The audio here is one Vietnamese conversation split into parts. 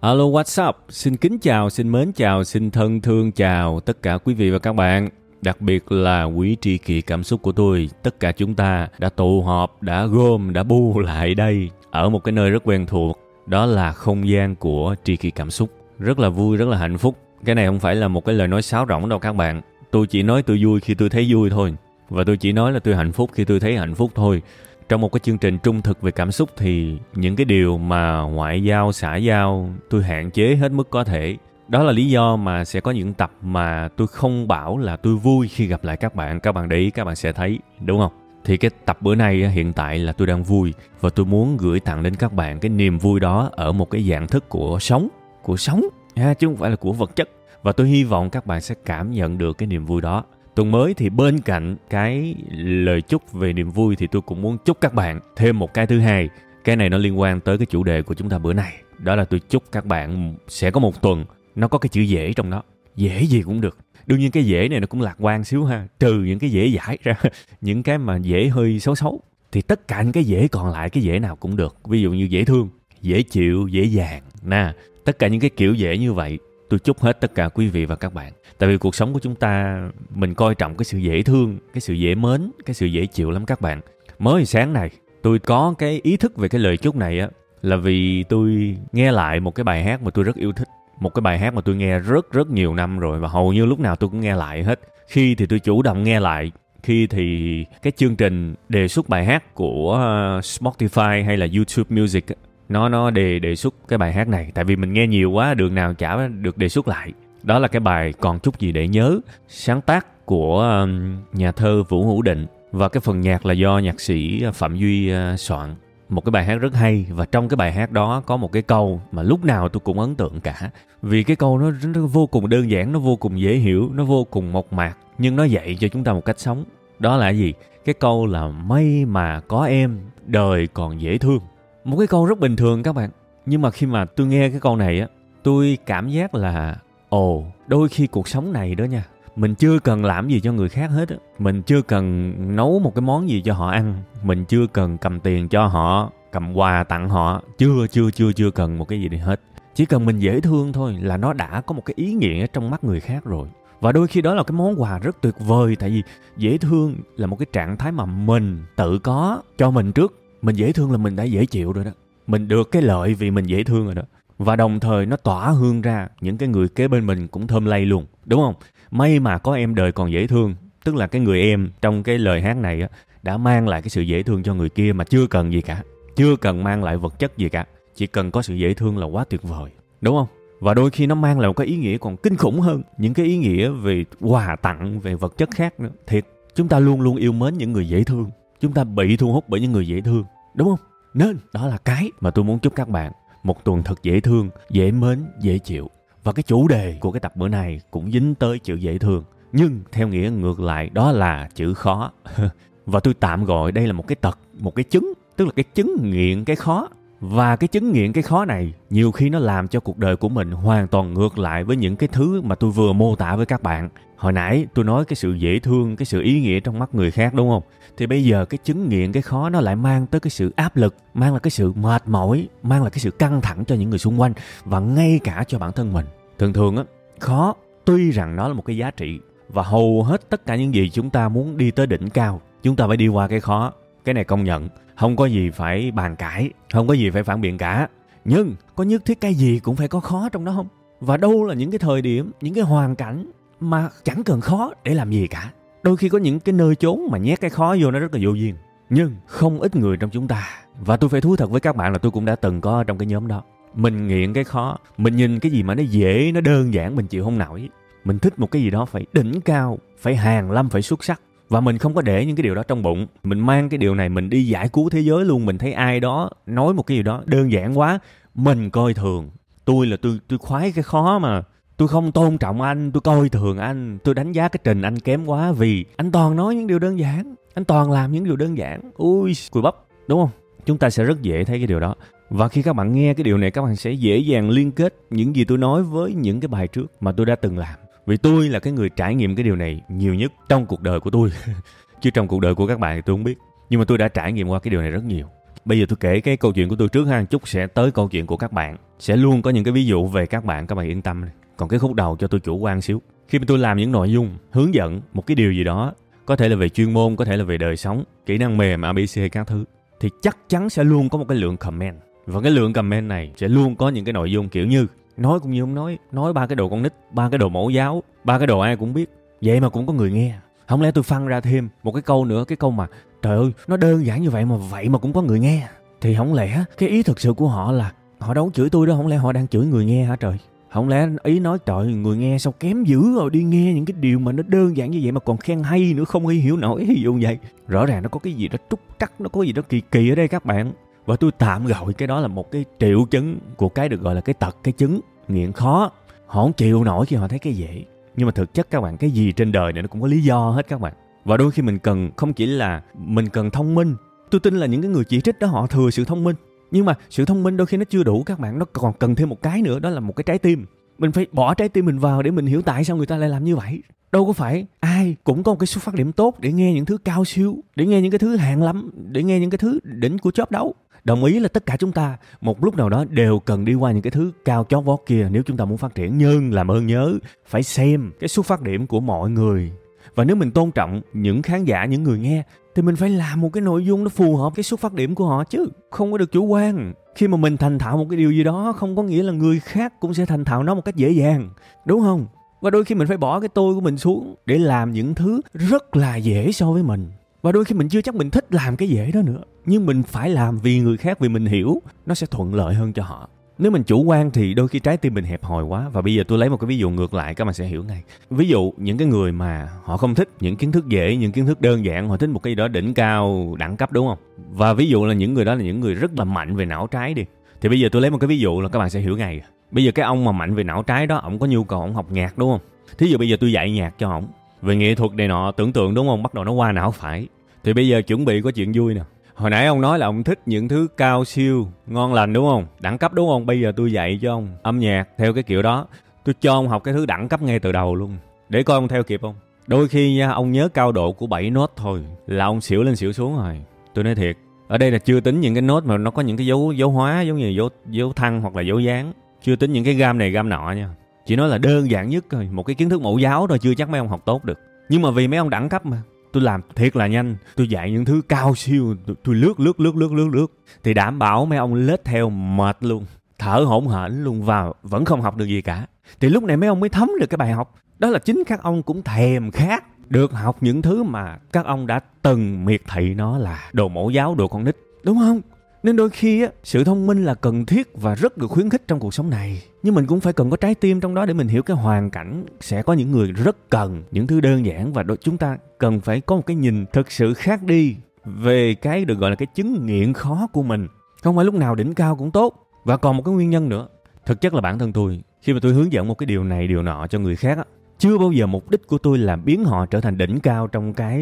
Alo WhatsApp? Xin kính chào, xin mến chào, xin thân thương chào tất cả quý vị và các bạn. Đặc biệt là quý tri kỷ cảm xúc của tôi, tất cả chúng ta đã tụ họp, đã gom, đã bu lại đây ở một cái nơi rất quen thuộc. Đó là không gian của tri kỷ cảm xúc. Rất là vui, rất là hạnh phúc. Cái này không phải là một cái lời nói sáo rỗng đâu các bạn. Tôi chỉ nói tôi vui khi tôi thấy vui thôi. Và tôi chỉ nói là tôi hạnh phúc khi tôi thấy hạnh phúc thôi trong một cái chương trình trung thực về cảm xúc thì những cái điều mà ngoại giao, xã giao tôi hạn chế hết mức có thể. Đó là lý do mà sẽ có những tập mà tôi không bảo là tôi vui khi gặp lại các bạn. Các bạn để ý, các bạn sẽ thấy, đúng không? Thì cái tập bữa nay hiện tại là tôi đang vui và tôi muốn gửi tặng đến các bạn cái niềm vui đó ở một cái dạng thức của sống của sống. Ha chứ không phải là của vật chất. Và tôi hy vọng các bạn sẽ cảm nhận được cái niềm vui đó tuần mới thì bên cạnh cái lời chúc về niềm vui thì tôi cũng muốn chúc các bạn thêm một cái thứ hai. Cái này nó liên quan tới cái chủ đề của chúng ta bữa nay. Đó là tôi chúc các bạn sẽ có một tuần nó có cái chữ dễ trong đó. Dễ gì cũng được. Đương nhiên cái dễ này nó cũng lạc quan xíu ha. Trừ những cái dễ giải ra, những cái mà dễ hơi xấu xấu, thì tất cả những cái dễ còn lại, cái dễ nào cũng được. Ví dụ như dễ thương, dễ chịu, dễ dàng nè tất cả những cái kiểu dễ như vậy tôi chúc hết tất cả quý vị và các bạn. Tại vì cuộc sống của chúng ta, mình coi trọng cái sự dễ thương, cái sự dễ mến, cái sự dễ chịu lắm các bạn. Mới sáng này, tôi có cái ý thức về cái lời chúc này á, là vì tôi nghe lại một cái bài hát mà tôi rất yêu thích. Một cái bài hát mà tôi nghe rất rất nhiều năm rồi và hầu như lúc nào tôi cũng nghe lại hết. Khi thì tôi chủ động nghe lại, khi thì cái chương trình đề xuất bài hát của ờ, Spotify hay là YouTube Music nó nó đề đề xuất cái bài hát này. Tại vì mình nghe nhiều quá đường nào chả được đề xuất lại. Đó là cái bài còn chút gì để nhớ sáng tác của um, nhà thơ vũ hữu định. Và cái phần nhạc là do nhạc sĩ uh, phạm duy uh, soạn. Một cái bài hát rất hay và trong cái bài hát đó có một cái câu mà lúc nào tôi cũng ấn tượng cả. Vì cái câu nó, nó vô cùng đơn giản nó vô cùng dễ hiểu nó vô cùng mộc mạc nhưng nó dạy cho chúng ta một cách sống. Đó là gì? Cái câu là may mà có em đời còn dễ thương một cái câu rất bình thường các bạn. Nhưng mà khi mà tôi nghe cái câu này á, tôi cảm giác là, ồ, đôi khi cuộc sống này đó nha, mình chưa cần làm gì cho người khác hết á. Mình chưa cần nấu một cái món gì cho họ ăn. Mình chưa cần cầm tiền cho họ, cầm quà tặng họ. Chưa chưa chưa chưa cần một cái gì đi hết. Chỉ cần mình dễ thương thôi là nó đã có một cái ý nghĩa trong mắt người khác rồi. Và đôi khi đó là cái món quà rất tuyệt vời, tại vì dễ thương là một cái trạng thái mà mình tự có cho mình trước mình dễ thương là mình đã dễ chịu rồi đó. Mình được cái lợi vì mình dễ thương rồi đó. Và đồng thời nó tỏa hương ra, những cái người kế bên mình cũng thơm lây luôn, đúng không? May mà có em đời còn dễ thương, tức là cái người em trong cái lời hát này á, đã mang lại cái sự dễ thương cho người kia mà chưa cần gì cả, chưa cần mang lại vật chất gì cả. Chỉ cần có sự dễ thương là quá tuyệt vời, đúng không? Và đôi khi nó mang lại một cái ý nghĩa còn kinh khủng hơn, những cái ý nghĩa về quà tặng, về vật chất khác nữa. Thiệt, chúng ta luôn luôn yêu mến những người dễ thương. Chúng ta bị thu hút bởi những người dễ thương đúng không? Nên, đó là cái mà tôi muốn chúc các bạn một tuần thật dễ thương, dễ mến, dễ chịu. Và cái chủ đề của cái tập bữa này cũng dính tới chữ dễ thương. Nhưng theo nghĩa ngược lại, đó là chữ khó. Và tôi tạm gọi đây là một cái tật, một cái chứng, tức là cái chứng nghiện cái khó và cái chứng nghiện cái khó này nhiều khi nó làm cho cuộc đời của mình hoàn toàn ngược lại với những cái thứ mà tôi vừa mô tả với các bạn. Hồi nãy tôi nói cái sự dễ thương, cái sự ý nghĩa trong mắt người khác, đúng không? Thì bây giờ cái chứng nghiện, cái khó nó lại mang tới cái sự áp lực, mang là cái sự mệt mỏi, mang là cái sự căng thẳng cho những người xung quanh và ngay cả cho bản thân mình. Thường thường á, khó tuy rằng nó là một cái giá trị và hầu hết tất cả những gì chúng ta muốn đi tới đỉnh cao, chúng ta phải đi qua cái khó. Cái này công nhận không có gì phải bàn cãi, không có gì phải phản biện cả. Nhưng có nhất thiết cái gì cũng phải có khó trong đó không? Và đâu là những cái thời điểm, những cái hoàn cảnh mà chẳng cần khó để làm gì cả. Đôi khi có những cái nơi chốn mà nhét cái khó vô nó rất là vô duyên. Nhưng không ít người trong chúng ta, và tôi phải thú thật với các bạn là tôi cũng đã từng có trong cái nhóm đó. Mình nghiện cái khó, mình nhìn cái gì mà nó dễ, nó đơn giản, mình chịu không nổi. Mình thích một cái gì đó phải đỉnh cao, phải hàng lâm, phải xuất sắc và mình không có để những cái điều đó trong bụng. Mình mang cái điều này, mình đi giải cứu thế giới luôn. Mình thấy ai đó nói một cái gì đó đơn giản quá, mình coi thường. Tôi là tôi tôi khoái cái khó mà. Tôi không tôn trọng anh, tôi coi thường anh. Tôi đánh giá cái trình anh kém quá vì anh toàn nói những điều đơn giản. Anh toàn làm những điều đơn giản. Ui, cùi bắp, đúng không? Chúng ta sẽ rất dễ thấy cái điều đó. Và khi các bạn nghe cái điều này, các bạn sẽ dễ dàng liên kết những gì tôi nói với những cái bài trước mà tôi đã từng làm vì tôi là cái người trải nghiệm cái điều này nhiều nhất trong cuộc đời của tôi. Chứ trong cuộc đời của các bạn thì tôi không biết. Nhưng mà tôi đã trải nghiệm qua cái điều này rất nhiều. Bây giờ tôi kể cái câu chuyện của tôi trước ha. Chút sẽ tới câu chuyện của các bạn. Sẽ luôn có những cái ví dụ về các bạn. Các bạn yên tâm còn cái khúc đầu cho tôi chủ quan xíu. Khi mà tôi làm những nội dung, hướng dẫn một cái điều gì đó, có thể là về chuyên môn, có thể là về đời sống, kỹ năng mềm abc các thứ, thì chắc chắn sẽ luôn có một cái lượng comment. Và cái lượng comment này sẽ luôn có những cái nội dung kiểu như nói cũng như không nói nói ba cái đồ con nít, ba cái đồ mẫu giáo, ba cái đồ ai cũng biết. Vậy mà cũng có người nghe. Không lẽ tôi phân ra thêm một cái câu nữa, cái câu mà, trời ơi, nó đơn giản như vậy mà vậy mà cũng có người nghe. Thì không lẽ cái ý thực sự của họ là họ đâu chửi tôi đâu, không lẽ họ đang chửi người nghe hả trời? Không lẽ ý nói, trời, người nghe sao kém dữ rồi, đi nghe những cái điều mà nó đơn giản như vậy mà còn khen hay nữa, không hiểu nổi ví dụ vậy? Rõ ràng nó có cái gì đó trúc trắc, nó có gì đó kỳ kỳ ở đây các bạn và tôi tạm gọi cái đó là một cái triệu chứng của cái được gọi là cái tật, cái chứng nghiện khó. Họ không chịu nổi khi họ thấy cái dễ. Nhưng mà thực chất các bạn, cái gì trên đời này nó cũng có lý do hết các bạn. Và đôi khi mình cần, không chỉ là mình cần thông minh, tôi tin là những cái người chỉ trích đó họ thừa sự thông minh. Nhưng mà sự thông minh đôi khi nó chưa đủ các bạn, nó còn cần thêm một cái nữa, đó là một cái trái tim. Mình phải bỏ trái tim mình vào để mình hiểu tại sao người ta lại làm như vậy. Đâu có phải ai cũng có một cái xuất phát điểm tốt để nghe những thứ cao siêu, để nghe những cái thứ hạng lắm, để nghe những cái thứ đỉnh của chóp đấu đồng ý là tất cả chúng ta một lúc nào đó đều cần đi qua những cái thứ cao chót vót kia nếu chúng ta muốn phát triển. Nhưng làm ơn nhớ, phải xem cái xuất phát điểm của mọi người. Và nếu mình tôn trọng những khán giả, những người nghe, thì mình phải làm một cái nội dung nó phù hợp cái xuất phát điểm của họ chứ, không có được chủ quan. Khi mà mình thành thạo một cái điều gì đó, không có nghĩa là người khác cũng sẽ thành thạo nó một cách dễ dàng, đúng không? Và đôi khi mình phải bỏ cái tôi của mình xuống để làm những thứ rất là dễ so với mình và đôi khi mình chưa chắc mình thích làm cái dễ đó nữa. Nhưng mình phải làm vì người khác, vì mình hiểu, nó sẽ thuận lợi hơn cho họ. Nếu mình chủ quan thì đôi khi trái tim mình hẹp hòi quá. Và bây giờ tôi lấy một cái ví dụ ngược lại, các bạn sẽ hiểu ngay. Ví dụ những cái người mà họ không thích những kiến thức dễ, những kiến thức đơn giản, họ thích một cái gì đó đỉnh cao, đẳng cấp, đúng không? Và ví dụ là những người đó là những người rất là mạnh về não trái đi. Thì bây giờ tôi lấy một cái ví dụ là các bạn sẽ hiểu ngay. Bây giờ cái ông mà mạnh về não trái đó, ổng có nhu cầu ổng học nhạc, đúng không? Thí dụ bây giờ tôi dạy nhạc cho ổng về nghệ thuật này nọ, tưởng tượng đúng không? Bắt đầu nó qua não phải. Thì bây giờ chuẩn bị có chuyện vui nè. Hồi nãy ông nói là ông thích những thứ cao siêu, ngon lành đúng không? Đẳng cấp đúng không? Bây giờ tôi dạy cho ông âm nhạc theo cái kiểu đó. Tôi cho ông học cái thứ đẳng cấp ngay từ đầu luôn. Để coi ông theo kịp không? Đôi khi nha, ông nhớ cao độ của 7 nốt thôi, là ông xỉu lên xỉu xuống rồi. Tôi nói thiệt, ở đây là chưa tính những cái nốt mà nó có những cái dấu dấu hóa, giống như dấu dấu thăng hoặc là dấu dáng. Chưa tính những cái gam này gam nọ nha chỉ nói là đơn giản nhất thôi một cái kiến thức mẫu giáo thôi chưa chắc mấy ông học tốt được. Nhưng mà vì mấy ông đẳng cấp mà tôi làm thiệt là nhanh tôi dạy những thứ cao siêu tôi, tôi lướt lướt lướt lướt lướt lướt. Thì đảm bảo mấy ông lết theo mệt luôn thở hổn hển luôn vào vẫn không học được gì cả. Thì lúc này mấy ông mới thấm được cái bài học. Đó là chính các ông cũng thèm khát được học những thứ mà các ông đã từng miệt thị nó là đồ mẫu giáo đồ con nít. Đúng không? Nên đôi khi á, sự thông minh là cần thiết và rất được khuyến khích trong cuộc sống này. Nhưng mình cũng phải cần có trái tim trong đó để mình hiểu cái hoàn cảnh. Sẽ có những người rất cần những thứ đơn giản và đôi chúng ta cần phải có một cái nhìn thực sự khác đi về cái được gọi là cái chứng nghiện khó của mình. Không phải lúc nào đỉnh cao cũng tốt. Và còn một cái nguyên nhân nữa. Thực chất là bản thân tôi. Khi mà tôi hướng dẫn một cái điều này điều nọ cho người khác á, chưa bao giờ mục đích của tôi là biến họ trở thành đỉnh cao trong cái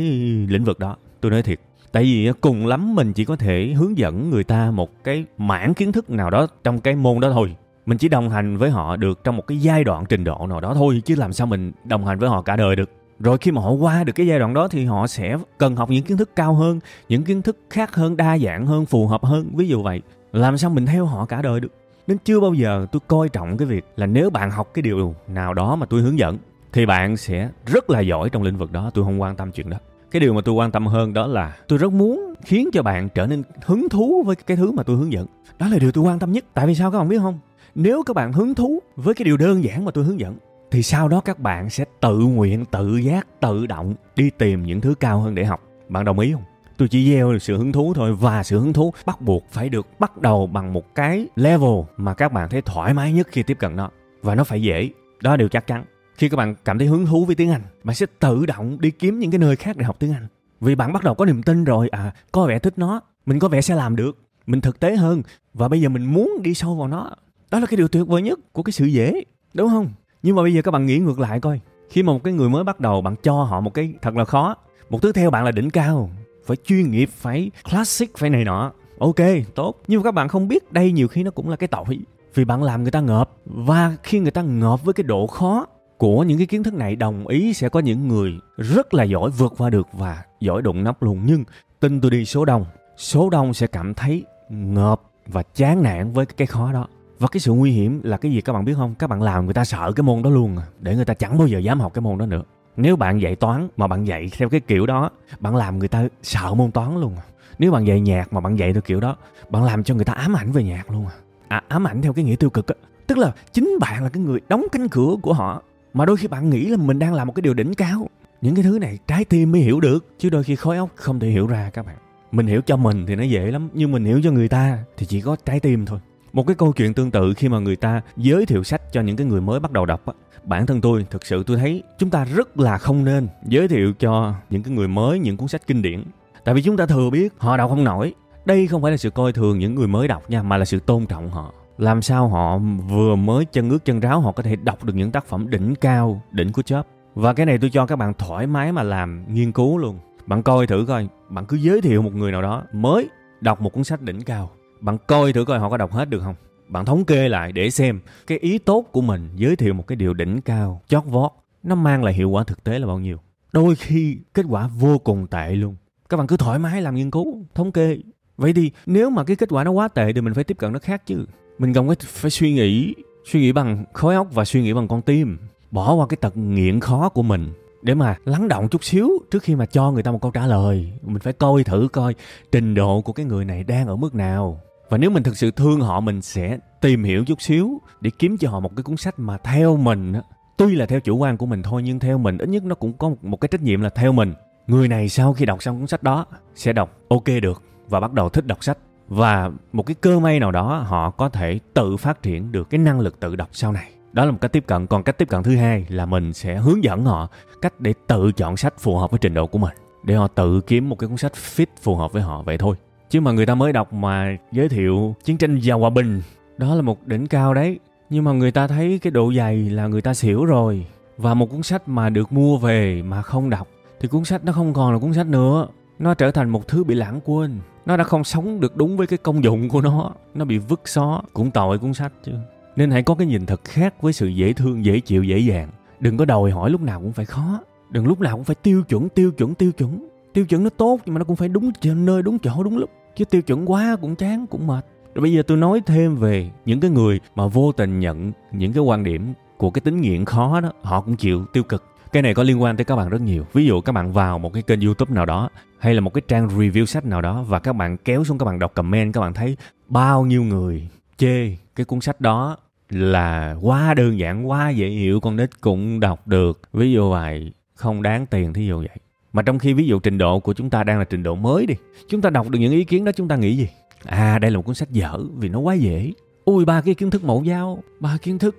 lĩnh vực đó. Tôi nói thiệt tại vì cùng lắm mình chỉ có thể hướng dẫn người ta một cái mảng kiến thức nào đó trong cái môn đó thôi. Mình chỉ đồng hành với họ được trong một cái giai đoạn trình độ nào đó thôi, chứ làm sao mình đồng hành với họ cả đời được. Rồi khi mà họ qua được cái giai đoạn đó thì họ sẽ cần học những kiến thức cao hơn, những kiến thức khác hơn, đa dạng hơn, phù hợp hơn, ví dụ vậy. Làm sao mình theo họ cả đời được? Nên chưa bao giờ tôi coi trọng cái việc là nếu bạn học cái điều nào đó mà tôi hướng dẫn, thì bạn sẽ rất là giỏi trong lĩnh vực đó, tôi không quan tâm chuyện đó cái điều mà tôi quan tâm hơn đó là tôi rất muốn khiến cho bạn trở nên hứng thú với cái thứ mà tôi hướng dẫn. Đó là điều tôi quan tâm nhất. Tại vì sao các bạn biết không? Nếu các bạn hứng thú với cái điều đơn giản mà tôi hướng dẫn, thì sau đó các bạn sẽ tự nguyện, tự giác, tự động đi tìm những thứ cao hơn để học. Bạn đồng ý không? Tôi chỉ gieo sự hứng thú thôi và sự hứng thú bắt buộc phải được bắt đầu bằng một cái level mà các bạn thấy thoải mái nhất khi tiếp cận nó. Và nó phải dễ. Đó là điều chắc chắn khi các bạn cảm thấy hứng thú với tiếng Anh, bạn sẽ tự động đi kiếm những cái nơi khác để học tiếng Anh. Vì bạn bắt đầu có niềm tin rồi, à, có vẻ thích nó, mình có vẻ sẽ làm được, mình thực tế hơn và bây giờ mình muốn đi sâu vào nó. Đó là cái điều tuyệt vời nhất của cái sự dễ, đúng không? Nhưng mà bây giờ các bạn nghĩ ngược lại coi, khi mà một cái người mới bắt đầu bạn cho họ một cái thật là khó, một thứ theo bạn là đỉnh cao, phải chuyên nghiệp, phải classic, phải này nọ. Ok, tốt. Nhưng mà các bạn không biết đây nhiều khi nó cũng là cái tội. Vì bạn làm người ta ngợp và khi người ta ngợp với cái độ khó của những cái kiến thức này, đồng ý sẽ có những người rất là giỏi vượt qua được và giỏi đụng nắp luôn. Nhưng tin tôi đi, số đông số đông sẽ cảm thấy ngợp và chán nản với cái khó đó. Và cái sự nguy hiểm là cái gì các bạn biết không? Các bạn làm người ta sợ cái môn đó luôn à, để người ta chẳng bao giờ dám học cái môn đó nữa. Nếu bạn dạy toán mà bạn dạy theo cái kiểu đó, bạn làm người ta sợ môn toán luôn à. nếu bạn dạy nhạc mà bạn dạy theo kiểu đó, bạn làm cho người ta ám ảnh về nhạc luôn à, à ám ảnh theo cái nghĩa tiêu cực á. Tức là chính bạn là cái người đóng cánh cửa của họ mà đôi khi bạn nghĩ là mình đang làm một cái điều đỉnh cao. Những cái thứ này trái tim mới hiểu được, chứ đôi khi khối óc không thể hiểu ra các bạn. Mình hiểu cho mình thì nó dễ lắm, nhưng mình hiểu cho người ta thì chỉ có trái tim thôi. Một cái câu chuyện tương tự khi mà người ta giới thiệu sách cho những cái người mới bắt đầu đọc á, bản thân tôi thực sự tôi thấy chúng ta rất là không nên giới thiệu cho những cái người mới những cuốn sách kinh điển. Tại vì chúng ta thừa biết họ đọc không nổi. Đây không phải là sự coi thường những người mới đọc nha, mà là sự tôn trọng họ làm sao họ vừa mới chân ướt chân ráo họ có thể đọc được những tác phẩm đỉnh cao, đỉnh của chớp? Và cái này tôi cho các bạn thoải mái mà làm nghiên cứu luôn. Bạn coi thử coi, bạn cứ giới thiệu một người nào đó mới đọc một cuốn sách đỉnh cao. Bạn coi thử coi họ có đọc hết được không? Bạn thống kê lại để xem cái ý tốt của mình, giới thiệu một cái điều đỉnh cao, chót vót nó mang lại hiệu quả thực tế là bao nhiêu? Đôi khi kết quả vô cùng tệ luôn. Các bạn cứ thoải mái làm nghiên cứu, thống kê. Vậy thì nếu mà cái kết quả nó quá tệ thì mình phải tiếp cận nó khác chứ mình không phải, phải suy nghĩ suy nghĩ bằng khối óc và suy nghĩ bằng con tim. Bỏ qua cái tật nghiện khó của mình để mà lắng động chút xíu trước khi mà cho người ta một câu trả lời. Mình phải coi thử coi trình độ của cái người này đang ở mức nào. Và nếu mình thực sự thương họ mình sẽ tìm hiểu chút xíu để kiếm cho họ một cái cuốn sách mà theo mình tuy là theo chủ quan của mình thôi nhưng theo mình ít nhất nó cũng có một cái trách nhiệm là theo mình. Người này sau khi đọc xong cuốn sách đó sẽ đọc ok được và bắt đầu thích đọc sách và một cái cơ may nào đó, họ có thể tự phát triển được cái năng lực tự đọc sau này. Đó là một cách tiếp cận. Còn cách tiếp cận thứ hai là mình sẽ hướng dẫn họ cách để tự chọn sách phù hợp với trình độ của mình. Để họ tự kiếm một cái cuốn sách fit phù hợp với họ vậy thôi. Chứ mà người ta mới đọc mà giới thiệu chiến tranh và hòa bình, đó là một đỉnh cao đấy. Nhưng mà người ta thấy cái độ dày là người ta xỉu rồi. Và một cuốn sách mà được mua về mà không đọc, thì cuốn sách nó không còn là cuốn sách nữa nó trở thành một thứ bị lãng quên. Nó đã không sống được đúng với cái công dụng của nó. Nó bị vứt xó, cũng tội cuốn sách chứ. Nên hãy có cái nhìn thật khác với sự dễ thương, dễ chịu, dễ dàng. Đừng có đòi hỏi lúc nào cũng phải khó. Đừng lúc nào cũng phải tiêu chuẩn tiêu chuẩn tiêu chuẩn. Tiêu chuẩn nó tốt nhưng mà nó cũng phải đúng nơi, đúng chỗ, đúng lúc. Chứ tiêu chuẩn quá cũng chán, cũng mệt. Rồi bây giờ tôi nói thêm về những cái người mà vô tình nhận những cái quan điểm của cái tính nghiện khó đó. Họ cũng chịu tiêu cực cái này có liên quan tới các bạn rất nhiều. Ví dụ các bạn vào một cái kênh youtube nào đó, hay là một cái trang review sách nào đó, và các bạn kéo xuống các bạn đọc comment, các bạn thấy bao nhiêu người chê cái cuốn sách đó là quá đơn giản, quá dễ hiểu, con nít cũng đọc được. Ví dụ vậy, không đáng tiền thí dụ vậy. Mà trong khi ví dụ trình độ của chúng ta đang là trình độ mới đi, chúng ta đọc được những ý kiến đó, chúng ta nghĩ gì? À đây là một cuốn sách dở vì nó quá dễ. Ui, ba cái kiến thức mẫu giáo, ba kiến thức,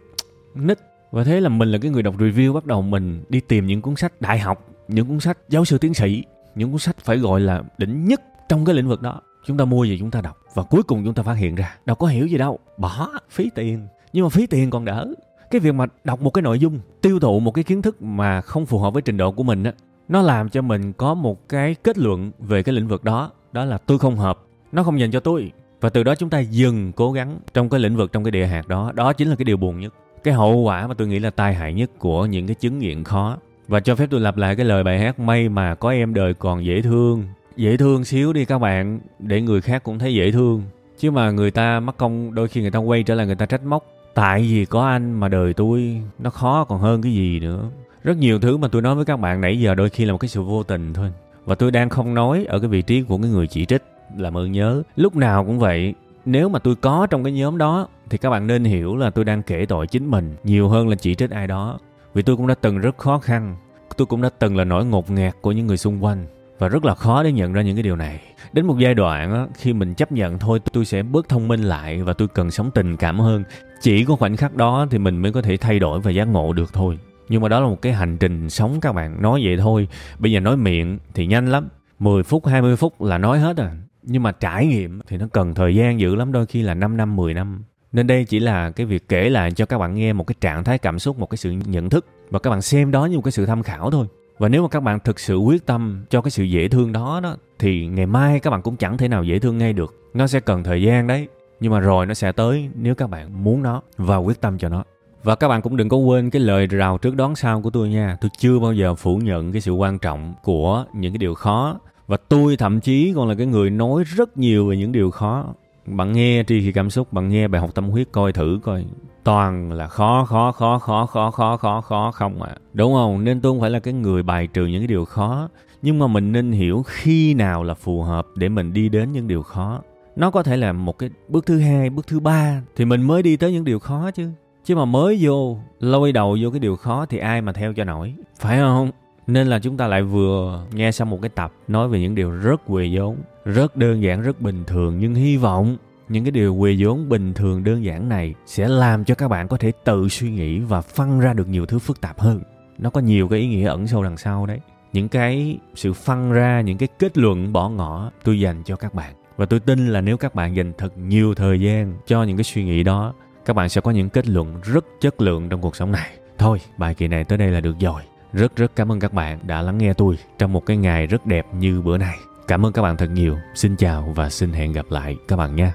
nít và thế là mình là cái người đọc review, bắt đầu mình đi tìm những cuốn sách đại học, những cuốn sách giáo sư tiến sĩ, những cuốn sách phải gọi là đỉnh nhất trong cái lĩnh vực đó. Chúng ta mua gì chúng ta đọc, và cuối cùng chúng ta phát hiện ra, đâu có hiểu gì đâu, bỏ phí tiền. Nhưng mà phí tiền còn đỡ. Cái việc mà đọc một cái nội dung, tiêu thụ một cái kiến thức mà không phù hợp với trình độ của mình á, nó làm cho mình có một cái kết luận về cái lĩnh vực đó. Đó là tôi không hợp, nó không dành cho tôi. Và từ đó chúng ta dừng cố gắng trong cái lĩnh vực, trong cái địa hạt đó. Đó chính là cái điều buồn nhất cái hậu quả mà tôi nghĩ là tai hại nhất của những cái chứng nghiện khó. Và cho phép tôi lặp lại cái lời bài hát may mà có em đời còn dễ thương. Dễ thương xíu đi các bạn, để người khác cũng thấy dễ thương. Chứ mà người ta mắc công, đôi khi người ta quay trở lại người ta trách móc. Tại vì có anh mà đời tôi nó khó còn hơn cái gì nữa. Rất nhiều thứ mà tôi nói với các bạn nãy giờ đôi khi là một cái sự vô tình thôi. Và tôi đang không nói ở cái vị trí của cái người chỉ trích, làm ơn nhớ. Lúc nào cũng vậy nếu mà tôi có trong cái nhóm đó thì các bạn nên hiểu là tôi đang kể tội chính mình nhiều hơn là chỉ trích ai đó. Vì tôi cũng đã từng rất khó khăn tôi cũng đã từng là nỗi ngột ngạt của những người xung quanh và rất là khó để nhận ra những cái điều này. Đến một giai đoạn á, khi mình chấp nhận thôi tôi sẽ bớt thông minh lại và tôi cần sống tình cảm hơn. Chỉ có khoảnh khắc đó thì mình mới có thể thay đổi và giác ngộ được thôi. Nhưng mà đó là một cái hành trình sống các bạn nói vậy thôi. Bây giờ nói miệng thì nhanh lắm 10 phút 20 phút là nói hết à nhưng mà trải nghiệm thì nó cần thời gian dữ lắm, đôi khi là 5 năm 10 năm. Nên đây chỉ là cái việc kể lại cho các bạn nghe một cái trạng thái cảm xúc, một cái sự nhận thức. Và các bạn xem đó như một cái sự tham khảo thôi. Và nếu mà các bạn thực sự quyết tâm cho cái sự dễ thương đó đó, thì ngày mai các bạn cũng chẳng thể nào dễ thương ngay được. Nó sẽ cần thời gian đấy. Nhưng mà rồi nó sẽ tới nếu các bạn muốn nó và quyết tâm cho nó. Và các bạn cũng đừng có quên cái lời rào trước đón sau của tôi nha. Tôi chưa bao giờ phủ nhận cái sự quan trọng của những cái điều khó và tôi thậm chí còn là cái người nói rất nhiều về những điều khó. Bạn nghe tri khi cảm xúc, bạn nghe bài học tâm huyết coi thử coi. Toàn là khó khó khó khó khó khó khó khó, không à đúng không? Nên tôi không phải là cái người bài trừ những cái điều khó. Nhưng mà mình nên hiểu khi nào là phù hợp để mình đi đến những điều khó. Nó có thể là một cái bước thứ hai, bước thứ ba, thì mình mới đi tới những điều khó chứ. Chứ mà mới vô, lôi đầu vô cái điều khó thì ai mà theo cho nổi? Phải không? Nên là chúng ta lại vừa nghe xong một cái tập nói về những điều rất quê vốn, rất đơn giản, rất bình thường. Nhưng hy vọng những cái điều quê vốn, bình thường, đơn giản này sẽ làm cho các bạn có thể tự suy nghĩ và phân ra được nhiều thứ phức tạp hơn. Nó có nhiều cái ý nghĩa ẩn sâu đằng sau đấy. Những cái sự phân ra, những cái kết luận bỏ ngỏ tôi dành cho các bạn. Và tôi tin là nếu các bạn dành thật nhiều thời gian cho những cái suy nghĩ đó, các bạn sẽ có những kết luận rất chất lượng trong cuộc sống này. Thôi, bài kỳ này tới đây là được rồi rất rất cảm ơn các bạn đã lắng nghe tôi trong một cái ngày rất đẹp như bữa nay. Cảm ơn các bạn thật nhiều. Xin chào và xin hẹn gặp lại các bạn nhé